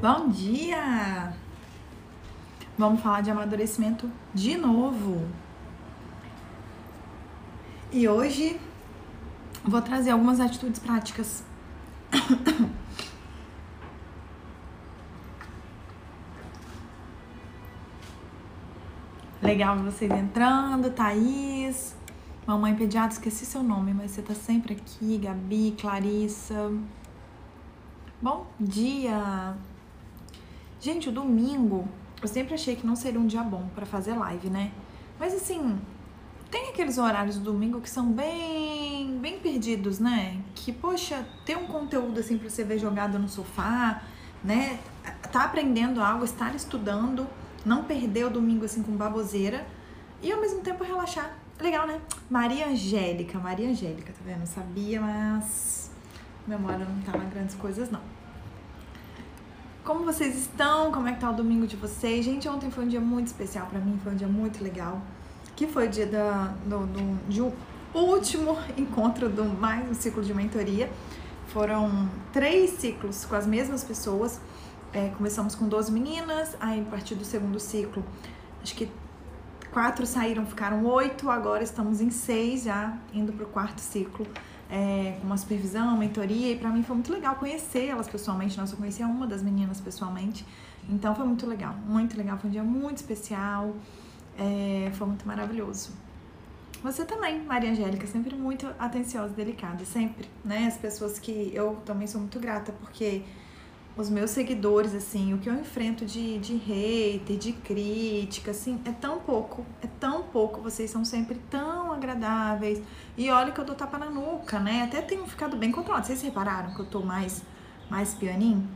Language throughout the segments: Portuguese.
Bom dia! Vamos falar de amadurecimento de novo. E hoje vou trazer algumas atitudes práticas. Legal vocês entrando, Thaís, mamãe pediatra, esqueci seu nome, mas você tá sempre aqui, Gabi, Clarissa. Bom dia! Gente, o domingo, eu sempre achei que não seria um dia bom para fazer live, né? Mas assim, tem aqueles horários do domingo que são bem, bem perdidos, né? Que, poxa, ter um conteúdo assim pra você ver jogado no sofá, né? Tá aprendendo algo, estar estudando, não perder o domingo assim com baboseira e ao mesmo tempo relaxar. Legal, né? Maria Angélica, Maria Angélica, tá vendo? Sabia, mas memória não tá lá grandes coisas, não. Como vocês estão? Como é que tá o domingo de vocês? Gente, ontem foi um dia muito especial para mim, foi um dia muito legal. Que foi o dia da, do, do, de um último encontro do mais um ciclo de mentoria. Foram três ciclos com as mesmas pessoas. É, começamos com 12 meninas, aí a partir do segundo ciclo, acho que quatro saíram, ficaram oito, agora estamos em seis já, indo para o quarto ciclo é, com uma supervisão, uma mentoria, e para mim foi muito legal conhecer elas pessoalmente. Nossa, eu conhecia uma das meninas pessoalmente, então foi muito legal, muito legal. Foi um dia muito especial, é, foi muito maravilhoso. Você também, Maria Angélica, sempre muito atenciosa, delicada, sempre, né? As pessoas que eu também sou muito grata, porque os meus seguidores, assim, o que eu enfrento de, de hater, de crítica, assim, é tão pouco, é tão pouco, vocês são sempre tão agradáveis. E olha que eu dou tapa na nuca, né? Até tenho ficado bem controlado. Vocês repararam que eu tô mais, mais pianinho?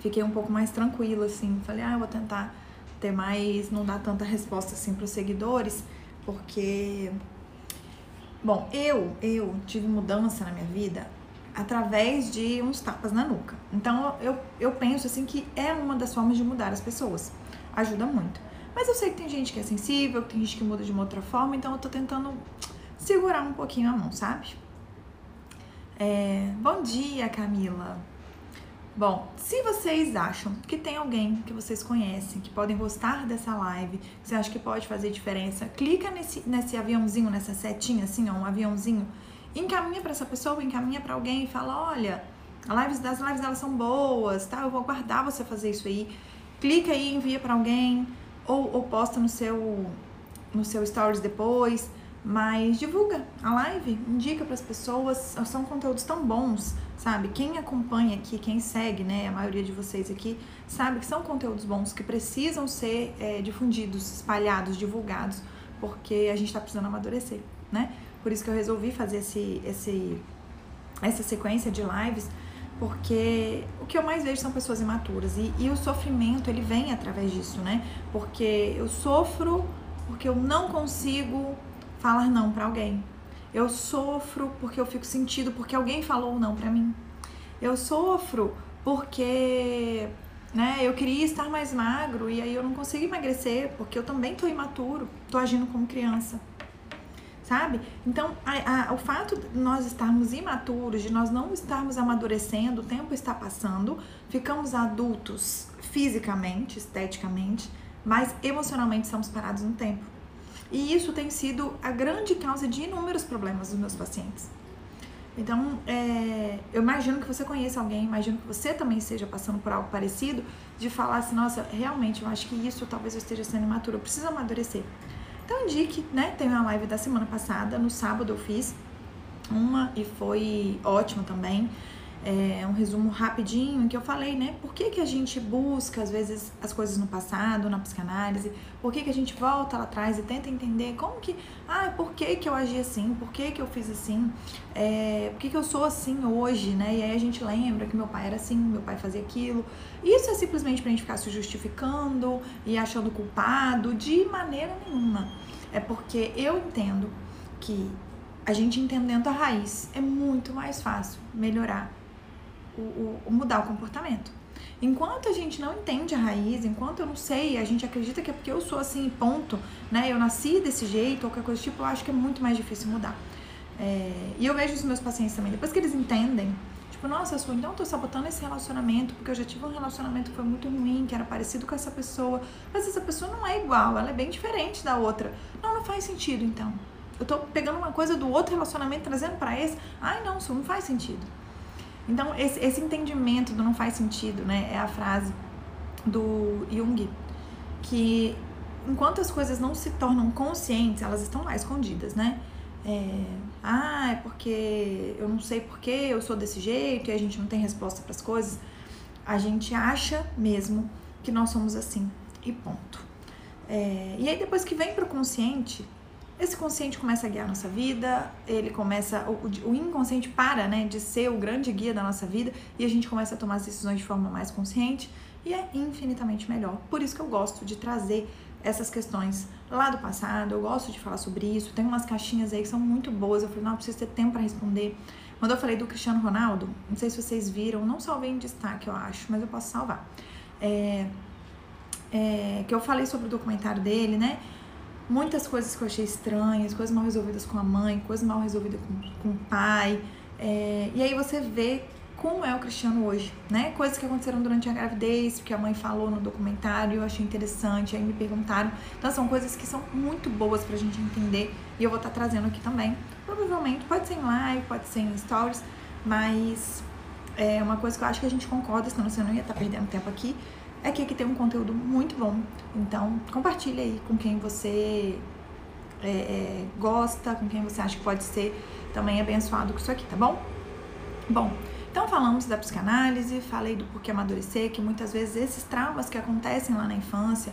Fiquei um pouco mais tranquila, assim. Falei, ah, eu vou tentar ter mais, não dar tanta resposta, assim, pros seguidores, porque... Bom, eu, eu tive mudança na minha vida através de uns tapas na nuca. Então eu, eu penso assim que é uma das formas de mudar as pessoas. Ajuda muito. Mas eu sei que tem gente que é sensível, que tem gente que muda de uma outra forma, então eu tô tentando segurar um pouquinho a mão, sabe? É, bom dia, Camila. Bom, se vocês acham que tem alguém que vocês conhecem, que podem gostar dessa live, que você acha que pode fazer diferença, clica nesse, nesse aviãozinho, nessa setinha assim, ó, um aviãozinho encaminha para essa pessoa, encaminha para alguém e fala: olha, as lives das lives elas são boas, tá? Eu vou aguardar você fazer isso aí. Clica aí, envia para alguém ou, ou posta no seu no seu stories depois, mas divulga a live, indica para as pessoas, são conteúdos tão bons, sabe? Quem acompanha aqui, quem segue, né, a maioria de vocês aqui, sabe que são conteúdos bons que precisam ser é, difundidos, espalhados, divulgados, porque a gente está precisando amadurecer, né? Por isso que eu resolvi fazer esse, esse, essa sequência de lives, porque o que eu mais vejo são pessoas imaturas e, e o sofrimento ele vem através disso, né? Porque eu sofro porque eu não consigo falar não para alguém. Eu sofro porque eu fico sentido porque alguém falou não para mim. Eu sofro porque né, eu queria estar mais magro e aí eu não consigo emagrecer porque eu também tô imaturo, tô agindo como criança sabe? Então, a, a, o fato de nós estarmos imaturos, de nós não estarmos amadurecendo, o tempo está passando, ficamos adultos fisicamente, esteticamente, mas emocionalmente estamos parados no tempo. E isso tem sido a grande causa de inúmeros problemas dos meus pacientes. Então, é, eu imagino que você conheça alguém, imagino que você também esteja passando por algo parecido, de falar assim, nossa, realmente, eu acho que isso talvez eu esteja sendo imaturo, eu preciso amadurecer. Então indique, né? Tem uma live da semana passada, no sábado eu fiz uma e foi ótima também. É um resumo rapidinho em que eu falei, né? Por que, que a gente busca, às vezes, as coisas no passado, na psicanálise? Por que, que a gente volta lá atrás e tenta entender como que. Ah, por que, que eu agi assim? Por que, que eu fiz assim? É, por que, que eu sou assim hoje, né? E aí a gente lembra que meu pai era assim, meu pai fazia aquilo. Isso é simplesmente pra gente ficar se justificando e achando culpado de maneira nenhuma. É porque eu entendo que a gente entendendo a raiz é muito mais fácil melhorar o, o, mudar o comportamento. Enquanto a gente não entende a raiz, enquanto eu não sei, a gente acredita que é porque eu sou assim, ponto, né? Eu nasci desse jeito, ou qualquer coisa do tipo, eu acho que é muito mais difícil mudar. É, e eu vejo os meus pacientes também, depois que eles entendem, tipo, nossa, sou, então eu tô sabotando esse relacionamento, porque eu já tive um relacionamento que foi muito ruim, que era parecido com essa pessoa. Mas essa pessoa não é igual, ela é bem diferente da outra. Não, não faz sentido, então. Eu tô pegando uma coisa do outro relacionamento, trazendo para esse. Ai, não, isso não faz sentido. Então, esse, esse entendimento do não faz sentido, né, é a frase do Jung, que enquanto as coisas não se tornam conscientes, elas estão lá escondidas, né? É, ah, é porque eu não sei porque eu sou desse jeito e a gente não tem resposta para as coisas. A gente acha mesmo que nós somos assim e ponto. É, e aí depois que vem para o consciente, esse consciente começa a guiar a nossa vida, ele começa, o, o, inconsciente para, né, de ser o grande guia da nossa vida e a gente começa a tomar as decisões de forma mais consciente e é infinitamente melhor. Por isso que eu gosto de trazer essas questões lá do passado, eu gosto de falar sobre isso. Tem umas caixinhas aí que são muito boas. Eu falei, não, preciso ter tempo para responder. Quando eu falei do Cristiano Ronaldo, não sei se vocês viram, não salvei em destaque, eu acho, mas eu posso salvar. É, é, que eu falei sobre o documentário dele, né? Muitas coisas que eu achei estranhas, coisas mal resolvidas com a mãe, coisas mal resolvidas com, com o pai. É, e aí você vê como é o Cristiano hoje, né? Coisas que aconteceram durante a gravidez, que a mãe falou no documentário, eu achei interessante, aí me perguntaram. Então são coisas que são muito boas pra gente entender e eu vou estar tá trazendo aqui também. Provavelmente pode ser em live, pode ser em stories, mas é uma coisa que eu acho que a gente concorda, senão você não ia estar tá perdendo tempo aqui, é que aqui tem um conteúdo muito bom. Então compartilha aí com quem você é, é, gosta, com quem você acha que pode ser também abençoado com isso aqui, tá bom? Bom, então falamos da psicanálise, falei do porquê amadurecer, que muitas vezes esses traumas que acontecem lá na infância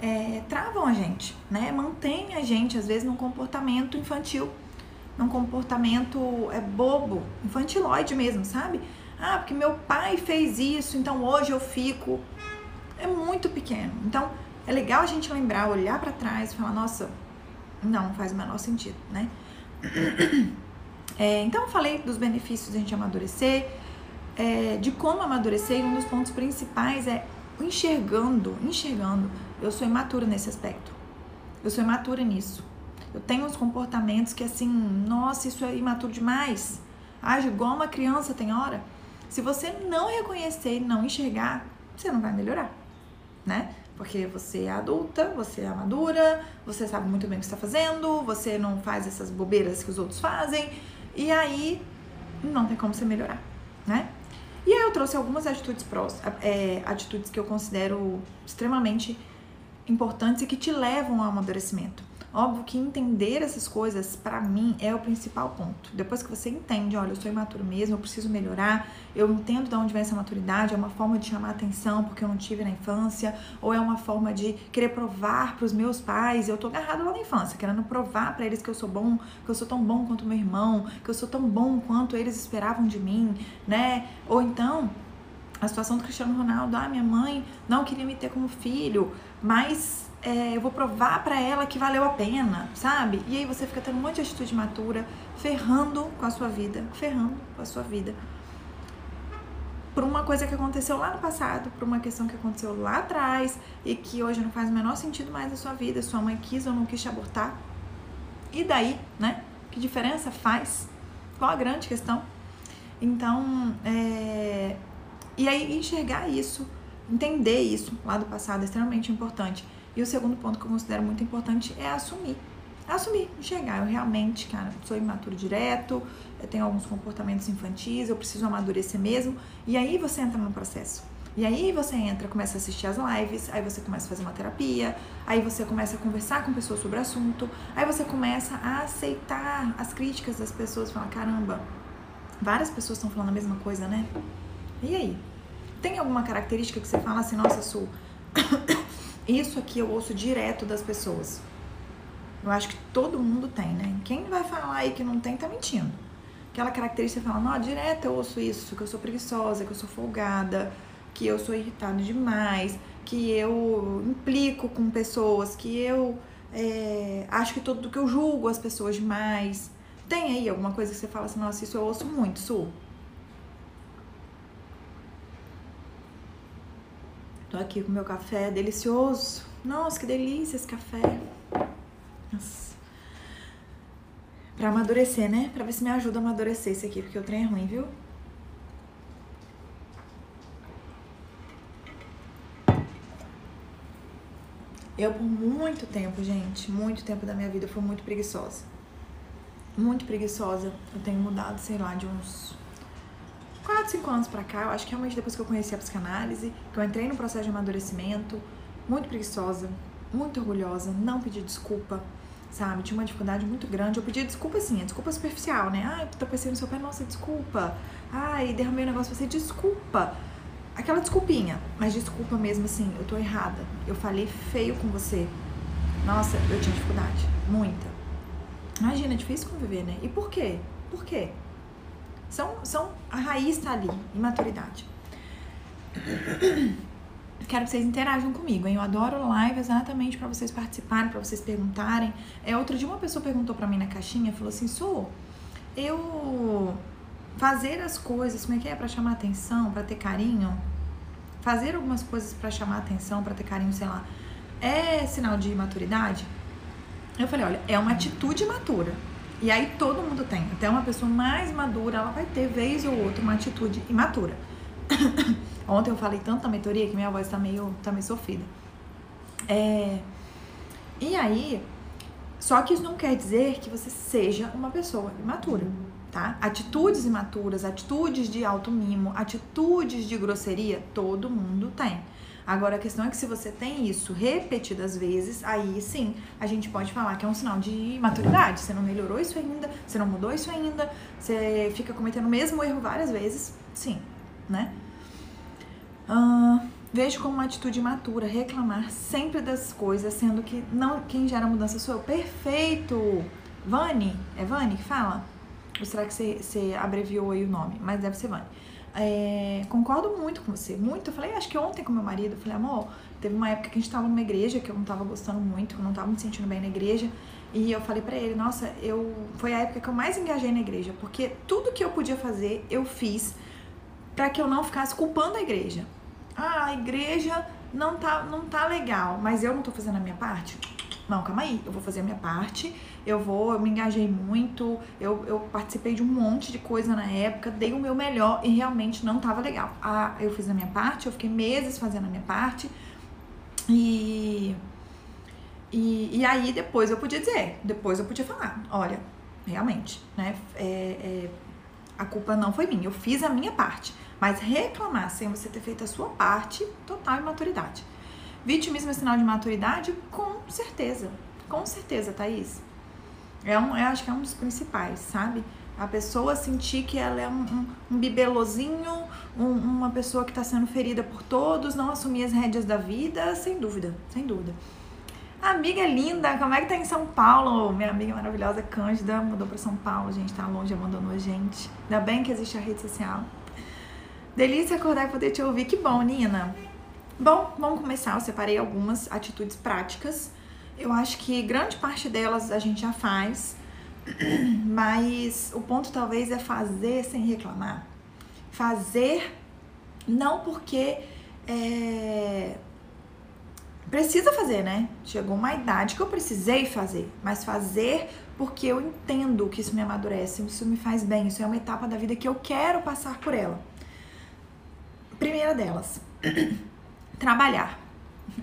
é, travam a gente, né? Mantém a gente, às vezes, num comportamento infantil, num comportamento é, bobo, infantiloide mesmo, sabe? Ah, porque meu pai fez isso, então hoje eu fico. É muito pequeno. Então é legal a gente lembrar, olhar para trás e falar, nossa, não faz o menor sentido, né? É, então eu falei dos benefícios de a gente amadurecer, é, de como amadurecer, e um dos pontos principais é enxergando, enxergando. Eu sou imatura nesse aspecto. Eu sou imatura nisso. Eu tenho uns comportamentos que assim, nossa, isso é imaturo demais. Age igual uma criança tem hora. Se você não reconhecer e não enxergar, você não vai melhorar, né? Porque você é adulta, você é madura, você sabe muito bem o que está fazendo, você não faz essas bobeiras que os outros fazem, e aí não tem como você melhorar, né? E aí eu trouxe algumas atitudes prós, é, atitudes que eu considero extremamente importantes e que te levam ao amadurecimento. Óbvio que entender essas coisas, para mim, é o principal ponto. Depois que você entende, olha, eu sou imaturo mesmo, eu preciso melhorar, eu entendo de onde vem essa maturidade, é uma forma de chamar atenção porque eu não tive na infância, ou é uma forma de querer provar para os meus pais, eu tô agarrado lá na infância, querendo provar para eles que eu sou bom, que eu sou tão bom quanto meu irmão, que eu sou tão bom quanto eles esperavam de mim, né? Ou então, a situação do Cristiano Ronaldo, ah, minha mãe não queria me ter como filho, mas é, eu vou provar para ela que valeu a pena, sabe? E aí você fica tendo um monte de atitude matura, ferrando com a sua vida, ferrando com a sua vida. Por uma coisa que aconteceu lá no passado, por uma questão que aconteceu lá atrás e que hoje não faz o menor sentido mais na sua vida, sua mãe quis ou não quis te abortar. E daí, né? Que diferença faz? Qual a grande questão? Então, é... e aí enxergar isso, entender isso lá do passado é extremamente importante. E o segundo ponto que eu considero muito importante é assumir. Assumir, enxergar. Eu realmente, cara, sou imaturo direto, eu tenho alguns comportamentos infantis, eu preciso amadurecer mesmo. E aí você entra no processo. E aí você entra, começa a assistir as lives, aí você começa a fazer uma terapia, aí você começa a conversar com pessoas sobre o assunto, aí você começa a aceitar as críticas das pessoas, falar, caramba, várias pessoas estão falando a mesma coisa, né? E aí? Tem alguma característica que você fala assim, nossa, Su, isso aqui eu ouço direto das pessoas. Eu acho que todo mundo tem, né? Quem vai falar aí que não tem, tá mentindo. Aquela característica fala, não, direto eu ouço isso, que eu sou preguiçosa, que eu sou folgada, que eu sou irritado demais, que eu implico com pessoas, que eu é, acho que tudo que eu julgo as pessoas demais. Tem aí alguma coisa que você fala assim, nossa, isso eu ouço muito, Su? Tô aqui com meu café delicioso. Nossa, que delícia esse café. Nossa. Pra amadurecer, né? Pra ver se me ajuda a amadurecer esse aqui, porque o trem é ruim, viu? Eu, por muito tempo, gente, muito tempo da minha vida, fui muito preguiçosa. Muito preguiçosa. Eu tenho mudado, sei lá, de uns 4, 5 anos pra cá. Eu acho que realmente depois que eu conheci a psicanálise, que eu entrei no processo de amadurecimento, muito preguiçosa, muito orgulhosa, não pedi desculpa, sabe? Tinha uma dificuldade muito grande. Eu pedi desculpa assim, desculpa superficial, né? Ai, pensando no seu pé, nossa, desculpa. Ai, derramei um negócio pra você, desculpa aquela desculpinha, mas desculpa mesmo assim, eu tô errada, eu falei feio com você. Nossa, eu tinha dificuldade, muita. Imagina, é difícil conviver, né? E por quê? Por quê? São, são, a raiz tá ali, imaturidade. Quero que vocês interajam comigo, hein? Eu adoro live exatamente para vocês participarem, para vocês perguntarem. É, outro dia uma pessoa perguntou para mim na caixinha, falou assim, Su, eu fazer as coisas, como é que é, para chamar atenção, para ter carinho, fazer algumas coisas para chamar atenção, para ter carinho, sei lá, é sinal de imaturidade? Eu falei, olha, é uma atitude matura. E aí todo mundo tem. Até uma pessoa mais madura, ela vai ter vez ou outra uma atitude imatura. Ontem eu falei tanto da mentoria que minha voz tá meio, tá meio sofrida. É... E aí, só que isso não quer dizer que você seja uma pessoa imatura tá? Atitudes imaturas, atitudes de alto mimo, atitudes de grosseria, todo mundo tem. Agora a questão é que se você tem isso repetidas vezes, aí sim a gente pode falar que é um sinal de maturidade. Você não melhorou isso ainda, você não mudou isso ainda, você fica cometendo o mesmo erro várias vezes, sim, né? Uh, vejo como uma atitude imatura reclamar sempre das coisas, sendo que não quem gera mudança sou eu. Perfeito! Vani, é Vani que fala? Ou será que você, você abreviou aí o nome? Mas deve ser Vani. É, concordo muito com você, muito. Eu falei, acho que ontem com meu marido, eu falei, amor, teve uma época que a gente tava numa igreja que eu não tava gostando muito, eu não tava me sentindo bem na igreja. E eu falei para ele, nossa, eu foi a época que eu mais engajei na igreja, porque tudo que eu podia fazer, eu fiz para que eu não ficasse culpando a igreja. Ah, a igreja não tá, não tá legal, mas eu não tô fazendo a minha parte. Não, calma aí, eu vou fazer a minha parte, eu vou, eu me engajei muito, eu, eu participei de um monte de coisa na época, dei o meu melhor e realmente não tava legal. Ah, eu fiz a minha parte, eu fiquei meses fazendo a minha parte e, e, e aí depois eu podia dizer, depois eu podia falar, olha, realmente, né, é, é, a culpa não foi minha, eu fiz a minha parte. Mas reclamar sem você ter feito a sua parte, total imaturidade. Vitimismo é sinal de maturidade? Com certeza. Com certeza, Thaís. É um, eu acho que é um dos principais, sabe? A pessoa sentir que ela é um, um, um bibelozinho, um, uma pessoa que está sendo ferida por todos, não assumir as rédeas da vida, sem dúvida, sem dúvida. Amiga linda, como é que tá em São Paulo? Minha amiga maravilhosa, Cândida, mudou para São Paulo, gente, tá longe, abandonou a gente. Ainda bem que existe a rede social. Delícia acordar e poder te ouvir, que bom, Nina. Bom, vamos começar. Eu separei algumas atitudes práticas. Eu acho que grande parte delas a gente já faz, mas o ponto talvez é fazer sem reclamar. Fazer não porque é, precisa fazer, né? Chegou uma idade que eu precisei fazer, mas fazer porque eu entendo que isso me amadurece, isso me faz bem, isso é uma etapa da vida que eu quero passar por ela. Primeira delas. trabalhar.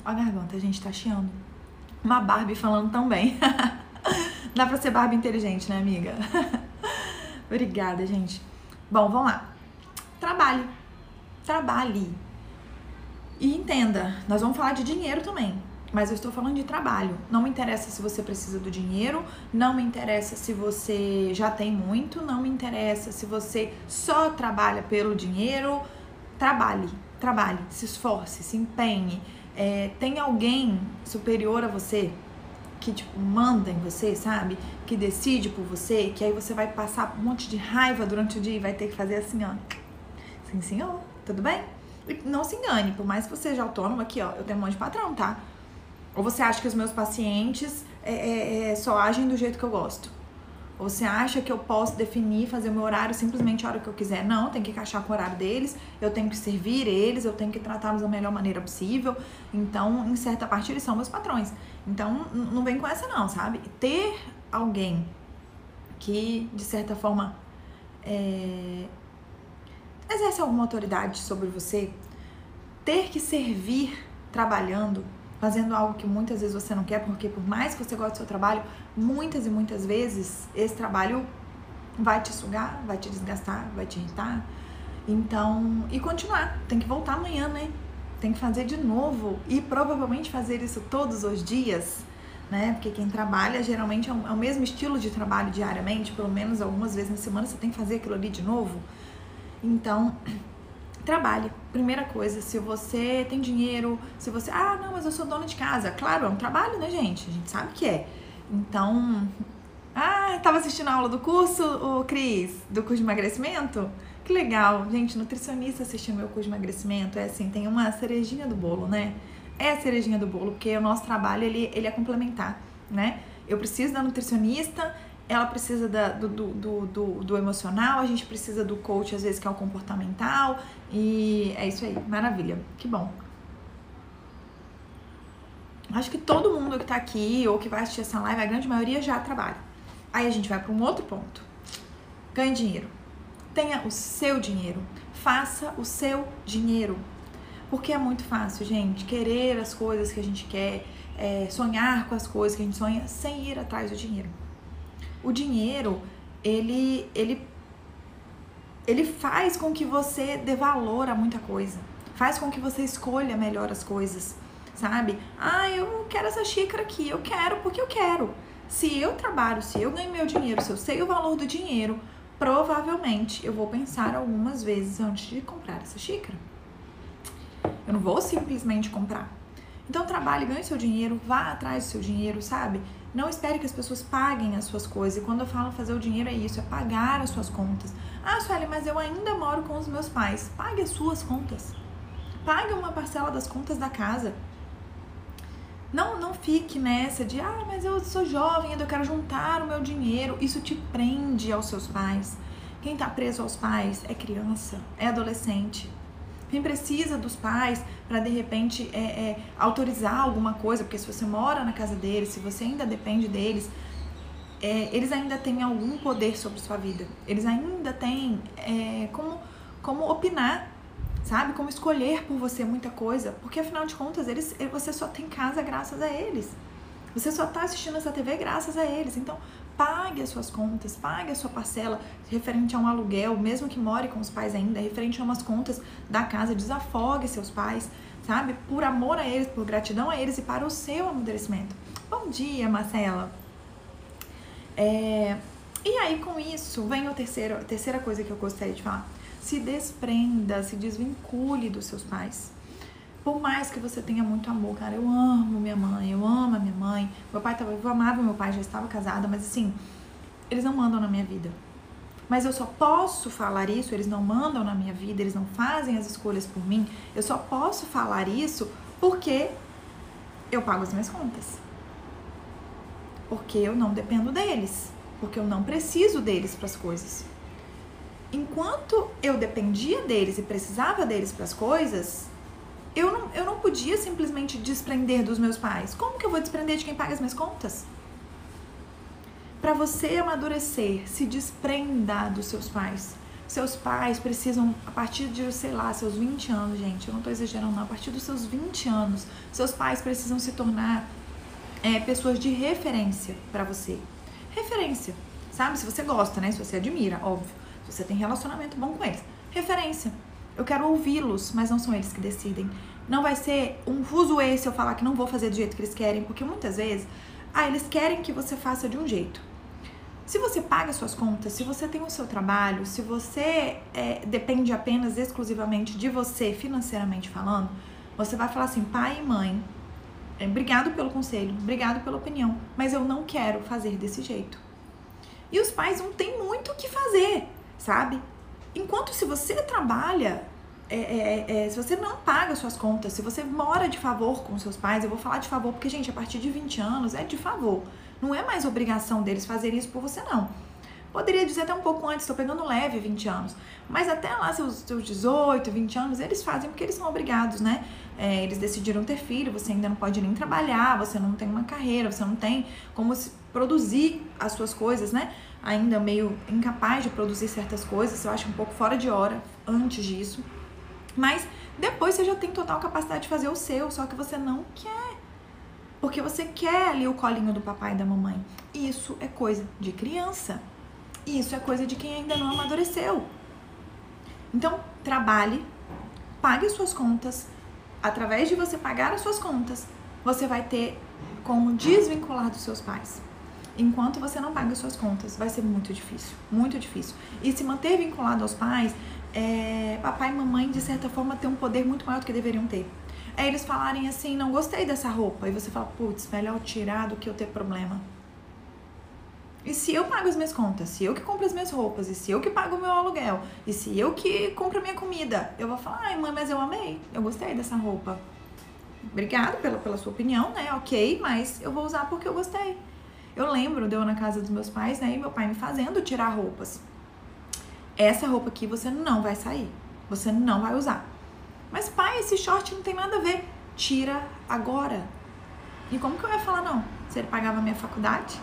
Ó a garganta, a gente tá chiando. Uma Barbie falando tão bem. Dá pra ser Barbie inteligente, né, amiga? Obrigada, gente. Bom, vamos lá. Trabalhe. Trabalhe. E entenda, nós vamos falar de dinheiro também. Mas eu estou falando de trabalho. Não me interessa se você precisa do dinheiro, não me interessa se você já tem muito, não me interessa se você só trabalha pelo dinheiro. Trabalhe trabalhe, se esforce, se empenhe. É, tem alguém superior a você que tipo manda em você, sabe? Que decide por você, que aí você vai passar um monte de raiva durante o dia e vai ter que fazer assim, ó. Sim, senhor, tudo bem? E não se engane, por mais que você seja autônomo aqui, ó, eu tenho um monte de patrão, tá? Ou você acha que os meus pacientes é, é, é só agem do jeito que eu gosto? Ou você acha que eu posso definir, fazer o meu horário simplesmente a hora que eu quiser? Não, tem que encaixar com o horário deles, eu tenho que servir eles, eu tenho que tratá-los da melhor maneira possível. Então, em certa parte, eles são meus patrões. Então, não vem com essa não, sabe? Ter alguém que, de certa forma, é... exerce alguma autoridade sobre você, ter que servir trabalhando, fazendo algo que muitas vezes você não quer, porque por mais que você goste do seu trabalho, muitas e muitas vezes esse trabalho vai te sugar, vai te desgastar, vai te irritar. Então, e continuar, tem que voltar amanhã, né? Tem que fazer de novo e provavelmente fazer isso todos os dias, né? Porque quem trabalha geralmente é, é o mesmo estilo de trabalho diariamente, pelo menos algumas vezes na semana você tem que fazer aquilo ali de novo. Então, trabalhe. Primeira coisa, se você tem dinheiro, se você, ah, não, mas eu sou dona de casa. Claro, é um trabalho, né, gente? A gente sabe que é. Então, ah, tava assistindo a aula do curso, o Cris, do curso de emagrecimento? Que legal, gente, nutricionista assistindo meu curso de emagrecimento, é assim, tem uma cerejinha do bolo, né? É a cerejinha do bolo, porque o nosso trabalho, ele, ele é complementar, né? Eu preciso da nutricionista, ela precisa da, do, do, do, do, emocional, a gente precisa do coach, às vezes, que é o comportamental, e é isso aí, maravilha, que bom. Acho que todo mundo que tá aqui ou que vai assistir essa live, a grande maioria já trabalha. Aí a gente vai para um outro ponto. Ganhe dinheiro. Tenha o seu dinheiro. Faça o seu dinheiro. Porque é muito fácil, gente, querer as coisas que a gente quer, é, sonhar com as coisas que a gente sonha, sem ir atrás do dinheiro o dinheiro, ele, ele, ele faz com que você dê valor a muita coisa. Faz com que você escolha melhor as coisas, sabe? Ah, eu quero essa xícara aqui, eu quero porque eu quero. Se eu trabalho, se eu ganho meu dinheiro, se eu sei o valor do dinheiro, provavelmente eu vou pensar algumas vezes antes de comprar essa xícara. Eu não vou simplesmente comprar. Então trabalhe, ganhe seu dinheiro, vá atrás do seu dinheiro, sabe? Não espere que as pessoas paguem as suas coisas. E quando eu falo fazer o dinheiro é isso, é pagar as suas contas. Ah, Sueli, mas eu ainda moro com os meus pais. Pague as suas contas. Pague uma parcela das contas da casa. Não, não fique nessa de, ah, mas eu sou jovem, ainda eu quero juntar o meu dinheiro. Isso te prende aos seus pais. Quem está preso aos pais é criança, é adolescente. Quem precisa dos pais para de repente é, é, autorizar alguma coisa, porque se você mora na casa deles, se você ainda depende deles, é, eles ainda têm algum poder sobre sua vida. Eles ainda têm é, como, como opinar, sabe? Como escolher por você muita coisa, porque afinal de contas eles, você só tem casa graças a eles. Você só está assistindo essa TV graças a eles. Então, pague as suas contas, pague a sua parcela referente a um aluguel, mesmo que more com os pais ainda, referente a umas contas da casa, desafogue seus pais, sabe? Por amor a eles, por gratidão a eles e para o seu amadurecimento. Bom dia, Marcela. É... E aí, com isso, vem a terceira, a terceira coisa que eu gostaria de falar. Se desprenda, se desvincule dos seus pais. Por mais que você tenha muito amor, cara, eu amo minha mãe, eu amo a minha mãe. Meu pai tava, eu amava meu pai, já estava casada, mas assim, eles não mandam na minha vida. Mas eu só posso falar isso, eles não mandam na minha vida, eles não fazem as escolhas por mim. Eu só posso falar isso porque eu pago as minhas contas. Porque eu não dependo deles, porque eu não preciso deles para as coisas. Enquanto eu dependia deles e precisava deles para as coisas, eu não, eu não podia simplesmente desprender dos meus pais. Como que eu vou desprender de quem paga as minhas contas? Para você amadurecer, se desprenda dos seus pais. Seus pais precisam, a partir de, sei lá, seus 20 anos, gente, eu não tô exagerando, não, a partir dos seus 20 anos, seus pais precisam se tornar é, pessoas de referência para você. Referência, sabe? Se você gosta, né? Se você admira, óbvio. Se você tem relacionamento bom com eles. Referência. Eu quero ouvi-los, mas não são eles que decidem. Não vai ser um fuso esse eu falar que não vou fazer do jeito que eles querem, porque muitas vezes, ah, eles querem que você faça de um jeito. Se você paga suas contas, se você tem o seu trabalho, se você é, depende apenas exclusivamente de você financeiramente falando, você vai falar assim, pai e mãe, é, obrigado pelo conselho, obrigado pela opinião, mas eu não quero fazer desse jeito. E os pais não têm muito o que fazer, sabe? Enquanto se você trabalha, é, é, é, se você não paga suas contas, se você mora de favor com seus pais, eu vou falar de favor porque, gente, a partir de 20 anos é de favor. Não é mais obrigação deles fazerem isso por você, não. Poderia dizer até um pouco antes, estou pegando leve 20 anos. Mas até lá, seus, seus 18, 20 anos, eles fazem porque eles são obrigados, né? É, eles decidiram ter filho, você ainda não pode nem trabalhar, você não tem uma carreira, você não tem como produzir as suas coisas, né? Ainda meio incapaz de produzir certas coisas, eu acho um pouco fora de hora antes disso. Mas depois você já tem total capacidade de fazer o seu, só que você não quer. porque você quer ali o colinho do papai e da mamãe. Isso é coisa de criança. Isso é coisa de quem ainda não amadureceu. Então, trabalhe, pague suas contas. Através de você pagar as suas contas, você vai ter como desvincular dos seus pais. Enquanto você não paga as suas contas, vai ser muito difícil, muito difícil. E se manter vinculado aos pais, é, papai e mamãe, de certa forma, têm um poder muito maior do que deveriam ter. É eles falarem assim, não gostei dessa roupa. E você fala, putz, melhor tirar do que eu ter problema. E se eu pago as minhas contas, se eu que compro as minhas roupas, e se eu que pago o meu aluguel, e se eu que compro a minha comida, eu vou falar, ai mãe, mas eu amei, eu gostei dessa roupa. Obrigada pela, pela sua opinião, né? Ok, mas eu vou usar porque eu gostei. Eu lembro de eu na casa dos meus pais, né? E meu pai me fazendo tirar roupas. Essa roupa aqui você não vai sair. Você não vai usar. Mas pai, esse short não tem nada a ver. Tira agora. E como que eu ia falar não? Se ele pagava minha faculdade,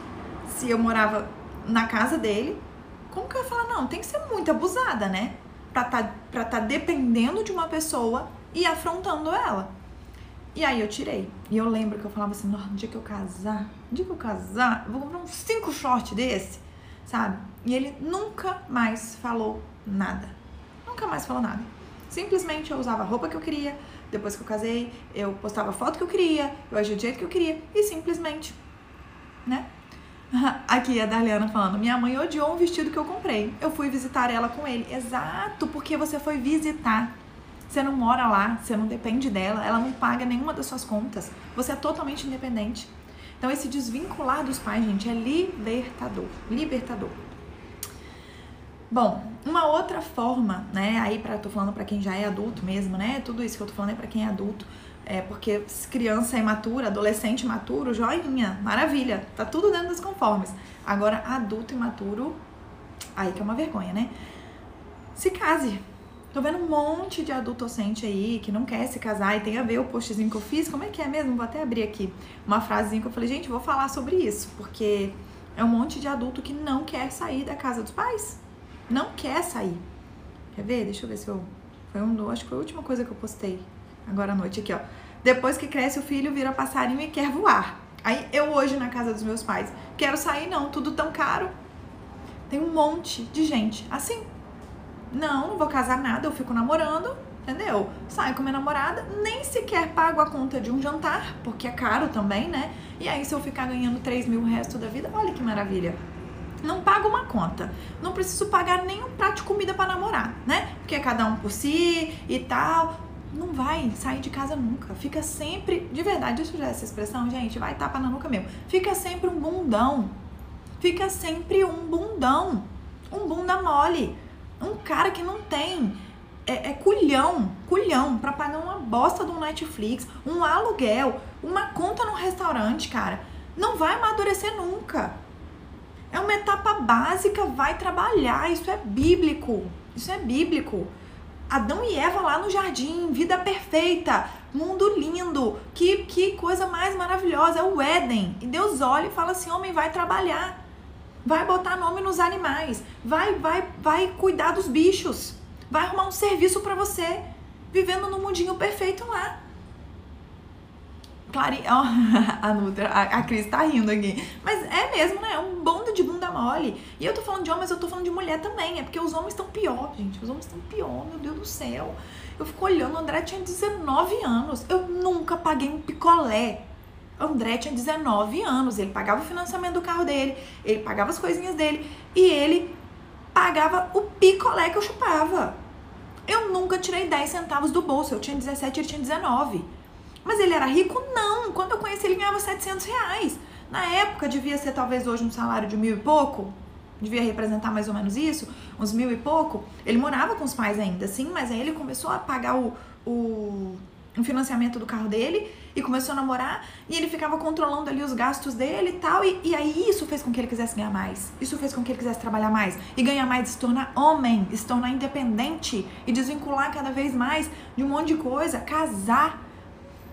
se eu morava na casa dele, como que eu ia falar não? Tem que ser muito abusada, né? Pra tá, pra tá dependendo de uma pessoa e afrontando ela. E aí eu tirei. E eu lembro que eu falava assim, no dia que eu casar, no dia que eu casar, eu vou comprar uns cinco shorts desse, sabe? E ele nunca mais falou nada. Nunca mais falou nada. Simplesmente eu usava a roupa que eu queria, depois que eu casei, eu postava a foto que eu queria, eu agia do jeito que eu queria, e simplesmente, né? Aqui a Darliana falando, minha mãe odiou um vestido que eu comprei. Eu fui visitar ela com ele. Exato, porque você foi visitar. Você não mora lá, você não depende dela, ela não paga nenhuma das suas contas. Você é totalmente independente. Então esse desvincular dos pais, gente, é libertador. Libertador. Bom, uma outra forma, né? Aí para tô falando para quem já é adulto mesmo, né? Tudo isso que eu tô falando é para quem é adulto. É porque criança imatura, adolescente imaturo, joinha, maravilha, tá tudo dentro dos conformes. Agora, adulto imaturo, aí que é uma vergonha, né? Se case. Tô vendo um monte de adulto docente aí que não quer se casar e tem a ver o postzinho que eu fiz. Como é que é mesmo? Vou até abrir aqui uma frasezinha que eu falei, gente, vou falar sobre isso, porque é um monte de adulto que não quer sair da casa dos pais. Não quer sair. Quer ver? Deixa eu ver se eu. Foi um, acho que foi a última coisa que eu postei agora à noite aqui, ó. Depois que cresce o filho, vira passarinho e quer voar. Aí eu hoje na casa dos meus pais, quero sair não, tudo tão caro. Tem um monte de gente assim. Não, não vou casar nada, eu fico namorando, entendeu? Saio com minha namorada, nem sequer pago a conta de um jantar, porque é caro também, né? E aí se eu ficar ganhando 3 mil o resto da vida, olha que maravilha não pago uma conta. Não preciso pagar nem um prato de comida para namorar, né? Porque é cada um por si e tal não vai sair de casa nunca. Fica sempre, de verdade, deixa eu usar essa expressão, gente, vai tapa na nuca mesmo. Fica sempre um bundão. Fica sempre um bundão. Um bunda mole. Um cara que não tem é, é culhão, culhão, pra pagar uma bosta do Netflix, um aluguel, uma conta no restaurante, cara. Não vai amadurecer nunca. É uma etapa básica, vai trabalhar. Isso é bíblico. Isso é bíblico. Adão e Eva lá no jardim, vida perfeita, mundo lindo, que, que coisa mais maravilhosa, é o Éden. E Deus olha e fala assim: homem, vai trabalhar, vai botar nome nos animais, vai, vai, vai cuidar dos bichos, vai arrumar um serviço para você, vivendo no mundinho perfeito lá. Claro, oh, a Nutra, a, a Cris tá rindo aqui. Mas é mesmo, né? É um bando de bunda mole. E eu tô falando de homens, eu tô falando de mulher também. É porque os homens estão pior, gente. Os homens estão pior, meu Deus do céu. Eu fico olhando, o André tinha 19 anos. Eu nunca paguei um picolé. André tinha 19 anos. Ele pagava o financiamento do carro dele, ele pagava as coisinhas dele e ele pagava o picolé que eu chupava. Eu nunca tirei 10 centavos do bolso. Eu tinha 17, ele tinha 19. Mas ele era rico? Não. Quando eu conheci ele ganhava 700 reais. Na época devia ser talvez hoje um salário de mil e pouco. Devia representar mais ou menos isso, uns mil e pouco. Ele morava com os pais ainda, sim, mas aí ele começou a pagar o, o, o financiamento do carro dele e começou a namorar e ele ficava controlando ali os gastos dele e tal. E, e aí isso fez com que ele quisesse ganhar mais. Isso fez com que ele quisesse trabalhar mais e ganhar mais, se tornar homem, se tornar independente e desvincular cada vez mais de um monte de coisa, casar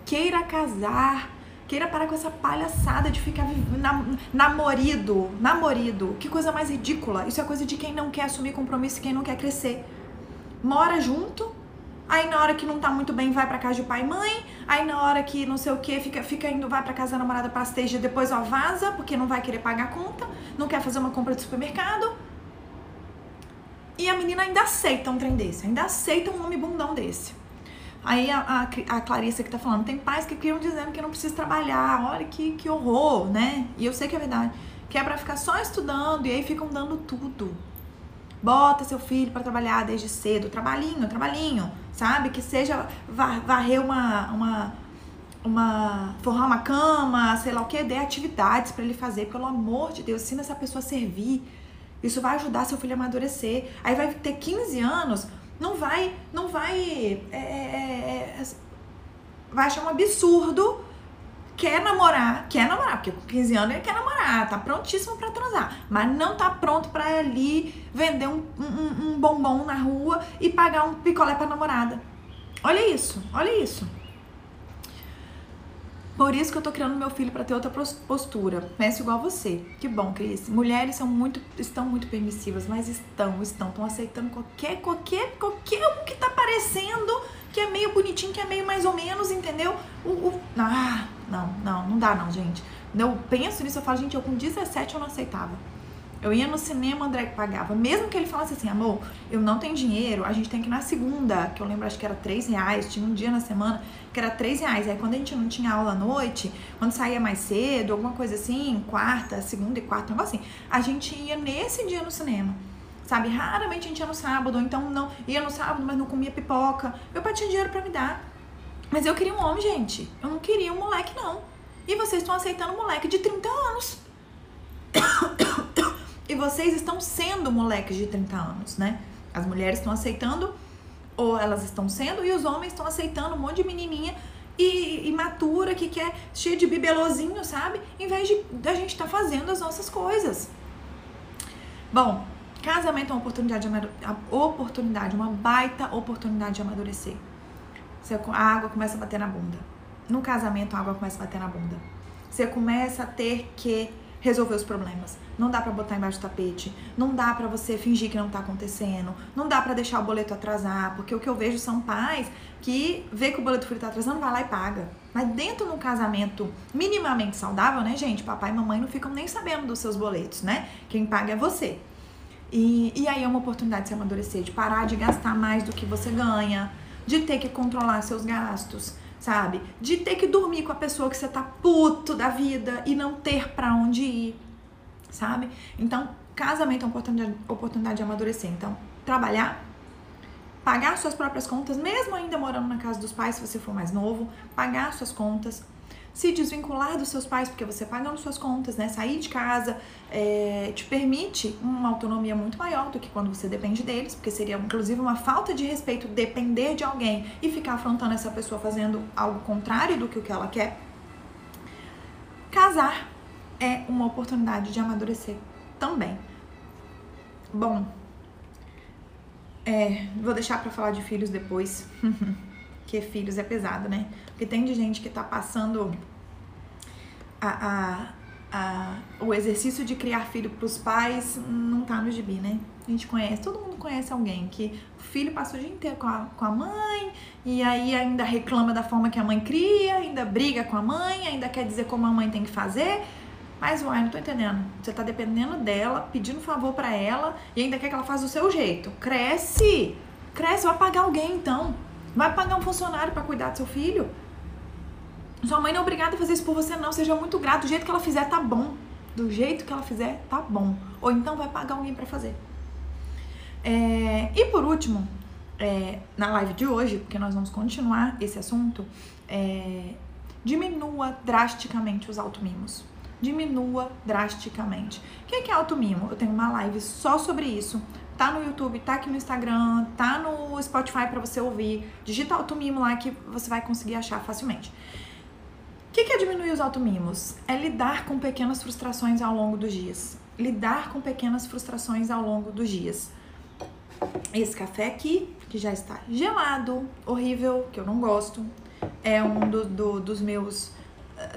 queira casar, queira parar com essa palhaçada de ficar nam namorido, namorido. Que coisa mais ridícula. Isso é coisa de quem não quer assumir compromisso quem não quer crescer. Mora junto, Aí na hora que não tá muito bem, vai pra casa de pai e mãe. Aí na hora que não sei o que, fica, fica indo, vai pra casa da namorada pra esteja, depois ó, vaza, porque não vai querer pagar a conta, não quer fazer uma compra de supermercado. E a menina ainda aceita um trem desse, ainda aceita um homem bundão desse. Aí a, a, a Clarissa que tá falando, tem pais que criam dizendo que não precisa trabalhar, olha que, que horror, né? E eu sei que é verdade. Que é pra ficar só estudando e aí ficam dando tudo. Bota seu filho para trabalhar desde cedo, trabalhinho, trabalhinho, sabe? Que seja varrer uma, uma, uma forrar uma cama, sei lá o que, dê atividades para ele fazer, pelo amor de Deus, ensina essa pessoa a servir. Isso vai ajudar seu filho a amadurecer. Aí vai ter 15 anos, não vai, não vai, é, é, é, vai achar um absurdo quer namorar, quer namorar, porque com 15 anos ele quer namorar, tá prontíssimo para transar, mas não tá pronto para ali vender um, um, um, bombom na rua e pagar um picolé pra namorada. Olha isso, olha isso. Por isso que eu tô criando meu filho para ter outra postura. Pense igual você. Que bom, Cris. Mulheres são muito, estão muito permissivas, mas estão, estão, estão aceitando qualquer, qualquer, qualquer um que tá parecendo que é meio bonitinho, que é meio mais ou menos, entendeu? O, o, ah, não, não, não dá não, gente. Eu penso nisso, eu falo, gente, eu com 17 eu não aceitava. Eu ia no cinema, o André pagava. Mesmo que ele falasse assim, amor, eu não tenho dinheiro, a gente tem que ir na segunda, que eu lembro, acho que era 3 reais, tinha um dia na semana que era 3 reais. Aí quando a gente não tinha aula à noite, quando saía mais cedo, alguma coisa assim, quarta, segunda e quarta, um negócio assim, a gente ia nesse dia no cinema sabe? Raramente a gente ia no sábado, ou então não ia no sábado, mas não comia pipoca. Meu pai tinha dinheiro para me dar. Mas eu queria um homem, gente. Eu não queria um moleque, não. E vocês estão aceitando um moleque de 30 anos. E vocês estão sendo moleques de 30 anos, né? As mulheres estão aceitando, ou elas estão sendo, e os homens estão aceitando um monte de menininha e imatura que quer cheia de bibelozinho, sabe? Em vez de a gente estar tá fazendo as nossas coisas. Bom, Casamento é uma oportunidade, de oportunidade, uma baita oportunidade de amadurecer. Você, a água começa a bater na bunda. No casamento, a água começa a bater na bunda. Você começa a ter que resolver os problemas. Não dá para botar embaixo do tapete, não dá para você fingir que não tá acontecendo, não dá para deixar o boleto atrasar, porque o que eu vejo são pais que vê que o boleto filho tá atrasando, vai lá e paga. Mas dentro de um casamento minimamente saudável, né, gente? Papai e mamãe não ficam nem sabendo dos seus boletos, né? Quem paga é você. E, e aí é uma oportunidade de se amadurecer, de parar de gastar mais do que você ganha, de ter que controlar seus gastos, sabe? De ter que dormir com a pessoa que você tá puto da vida e não ter para onde ir, sabe? Então, casamento é uma oportunidade, oportunidade de amadurecer. Então, trabalhar, pagar suas próprias contas, mesmo ainda morando na casa dos pais, se você for mais novo, pagar suas contas, se desvincular dos seus pais, porque você pagando suas contas, né? Sair de casa é, te permite uma autonomia muito maior do que quando você depende deles, porque seria inclusive uma falta de respeito depender de alguém e ficar afrontando essa pessoa fazendo algo contrário do que o que ela quer. Casar é uma oportunidade de amadurecer também. Bom, é, vou deixar para falar de filhos depois. que filhos é pesado, né? Porque tem de gente que tá passando a, a, a, o exercício de criar filho pros pais não tá no gibi, né? A gente conhece, todo mundo conhece alguém que o filho passa o dia inteiro com a, com a mãe e aí ainda reclama da forma que a mãe cria, ainda briga com a mãe, ainda quer dizer como a mãe tem que fazer. Mas, uai, não tô entendendo. Você tá dependendo dela, pedindo favor para ela e ainda quer que ela faça do seu jeito. Cresce! Cresce, vai pagar alguém então. Vai pagar um funcionário para cuidar do seu filho? Sua mãe não é obrigada a fazer isso por você, não. Seja muito grato. Do jeito que ela fizer, tá bom. Do jeito que ela fizer, tá bom. Ou então vai pagar alguém para fazer. É, e por último, é, na live de hoje, porque nós vamos continuar esse assunto, é, diminua drasticamente os automimos. Diminua drasticamente. O que é, é automimo? Eu tenho uma live só sobre isso Tá no YouTube, tá aqui no Instagram, tá no Spotify para você ouvir. Digita automimo lá que você vai conseguir achar facilmente. O que, é diminuir os automimos? É lidar com pequenas frustrações ao longo dos dias. Lidar com pequenas frustrações ao longo dos dias. Esse café aqui, que já está gelado, horrível, que eu não gosto, é um do, do, dos meus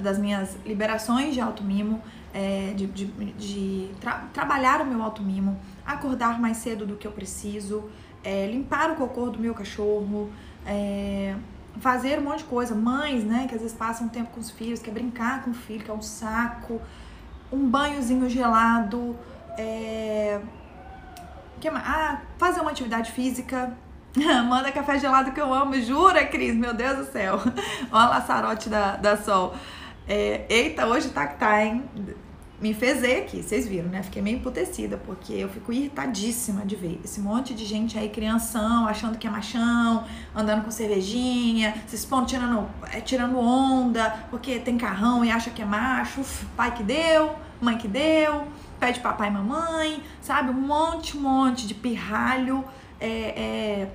das minhas liberações de automimo, é, de, de, de tra trabalhar o meu automimo acordar mais cedo do que eu preciso, é, limpar o cocô do meu cachorro, É, fazer um monte de coisa. Mães, né, que às vezes passam tempo com os filhos, quer brincar com o filho, que é um saco. Um banhozinho gelado. É... Que mais? Ah, fazer uma atividade física. Manda café gelado que eu amo. Jura, Cris? Meu Deus do céu. Olha a laçarote da, da Sol. É, eita, hoje tá que tá, hein? Me fezei aqui, vocês viram, né? Fiquei meio emputecida, porque eu fico irritadíssima de ver esse monte de gente aí, crianção, achando que é machão, andando com cervejinha, se expondo, tirando, é, tirando onda, porque tem carrão e acha que é macho, uf, pai que deu, mãe que deu, pede papai e mamãe, sabe? Um monte, um monte de pirralho é,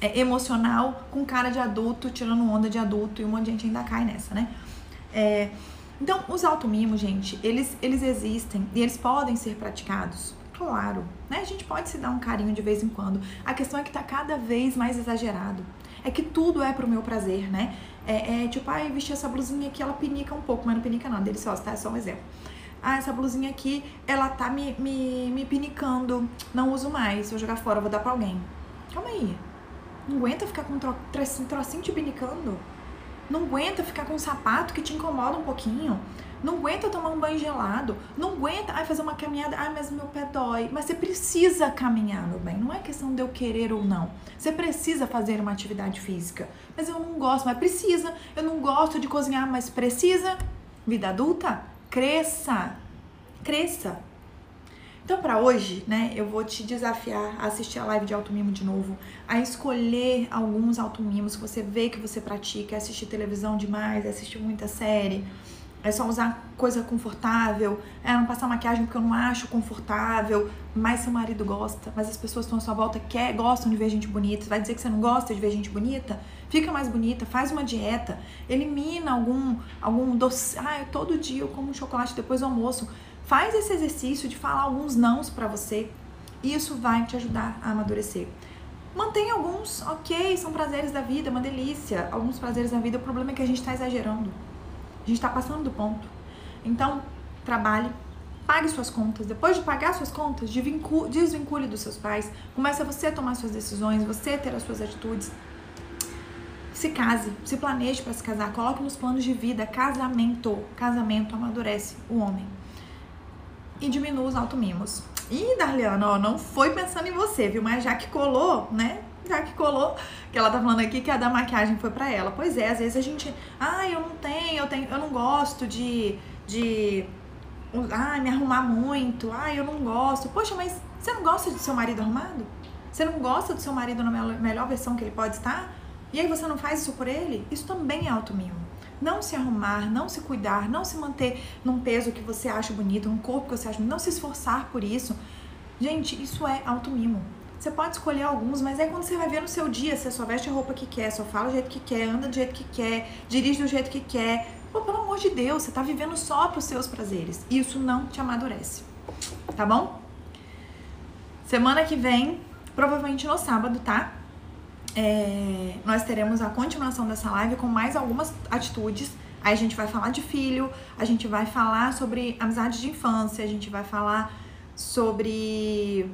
é, é emocional com cara de adulto, tirando onda de adulto, e um monte de gente ainda cai nessa, né? É, então, os automimos, gente, eles, eles existem e eles podem ser praticados. Claro, né? A gente pode se dar um carinho de vez em quando. A questão é que tá cada vez mais exagerado. É que tudo é pro meu prazer, né? É, é tipo, ai, vestir essa blusinha aqui, ela pinica um pouco, mas não pinica não, deliciosa, tá? É só um exemplo. Ah, essa blusinha aqui, ela tá me, me, me pinicando, não uso mais, vou jogar fora, vou dar pra alguém. Calma aí. Não aguenta ficar com um trocinho te pinicando? Não aguenta ficar com um sapato que te incomoda um pouquinho. Não aguenta tomar um banho gelado. Não aguenta ai, fazer uma caminhada. Ai, mas meu pé dói. Mas você precisa caminhar, meu bem. Não é questão de eu querer ou não. Você precisa fazer uma atividade física. Mas eu não gosto, mas precisa. Eu não gosto de cozinhar, mas precisa. Vida adulta, cresça. Cresça. Então, para hoje, né, eu vou te desafiar a assistir a live de automimo de novo, a escolher alguns automimos que você vê que você pratica, é assistir televisão demais, é assistir muita série, é só usar coisa confortável, é não passar maquiagem porque eu não acho confortável, mas seu marido gosta, mas as pessoas estão à sua volta quer, gostam de ver gente bonita, vai dizer que você não gosta de ver gente bonita? Fica mais bonita, faz uma dieta, elimina algum algum doce, ah, todo dia eu como um chocolate depois do almoço, Faz esse exercício de falar alguns nãos para você. Isso vai te ajudar a amadurecer. Mantém alguns, ok, são prazeres da vida, uma delícia. Alguns prazeres da vida, o problema é que a gente está exagerando. A gente está passando do ponto. Então, trabalhe, pague suas contas. Depois de pagar suas contas, desvincule dos seus pais. Comece a você tomar suas decisões, você ter as suas atitudes. Se case, se planeje para se casar, coloque nos planos de vida casamento. Casamento amadurece o homem e diminua os automimos. E Darliana, ó, não foi pensando em você, viu? Mas já que colou, né? Já que colou, que ela tá falando aqui que a da maquiagem foi para ela. Pois é, às vezes a gente, ah, eu não tenho, eu tenho, eu não gosto de de ah, me arrumar muito. Ah, eu não gosto. Poxa, mas você não gosta de seu marido arrumado? Você não gosta do seu marido na melhor versão que ele pode estar? E aí você não faz isso por ele? Isso também é automimo não se arrumar, não se cuidar, não se manter num peso que você acha bonito, num corpo que você acha bonito, não se esforçar por isso. Gente, isso é automimo. Você pode escolher alguns, mas é quando você vai ver no seu dia, você só veste a roupa que quer, só fala do jeito que quer, anda do jeito que quer, dirige do jeito que quer. Pô, pelo amor de Deus, você tá vivendo só pros seus prazeres. Isso não te amadurece. Tá bom? Semana que vem, provavelmente no sábado, tá? É, nós teremos a continuação dessa live com mais algumas atitudes. Aí a gente vai falar de filho, a gente vai falar sobre amizade de infância, a gente vai falar sobre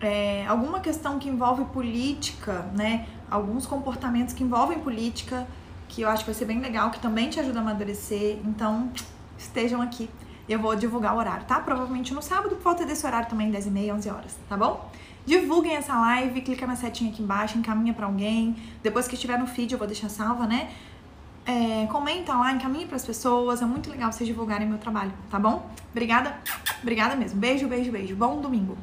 é, alguma questão que envolve política, né? Alguns comportamentos que envolvem política, que eu acho que vai ser bem legal, que também te ajuda a amadurecer. Então, estejam aqui. Eu vou divulgar o horário, tá? Provavelmente no sábado, por volta desse horário também, 10h30, 11 horas, tá bom? Divulguem essa live, clica na setinha aqui embaixo, encaminha para alguém. Depois que estiver no feed, eu vou deixar salva, né? É, comenta lá, encaminha para as pessoas. É muito legal vocês divulgarem meu trabalho, tá bom? Obrigada, obrigada mesmo. Beijo, beijo, beijo. Bom domingo.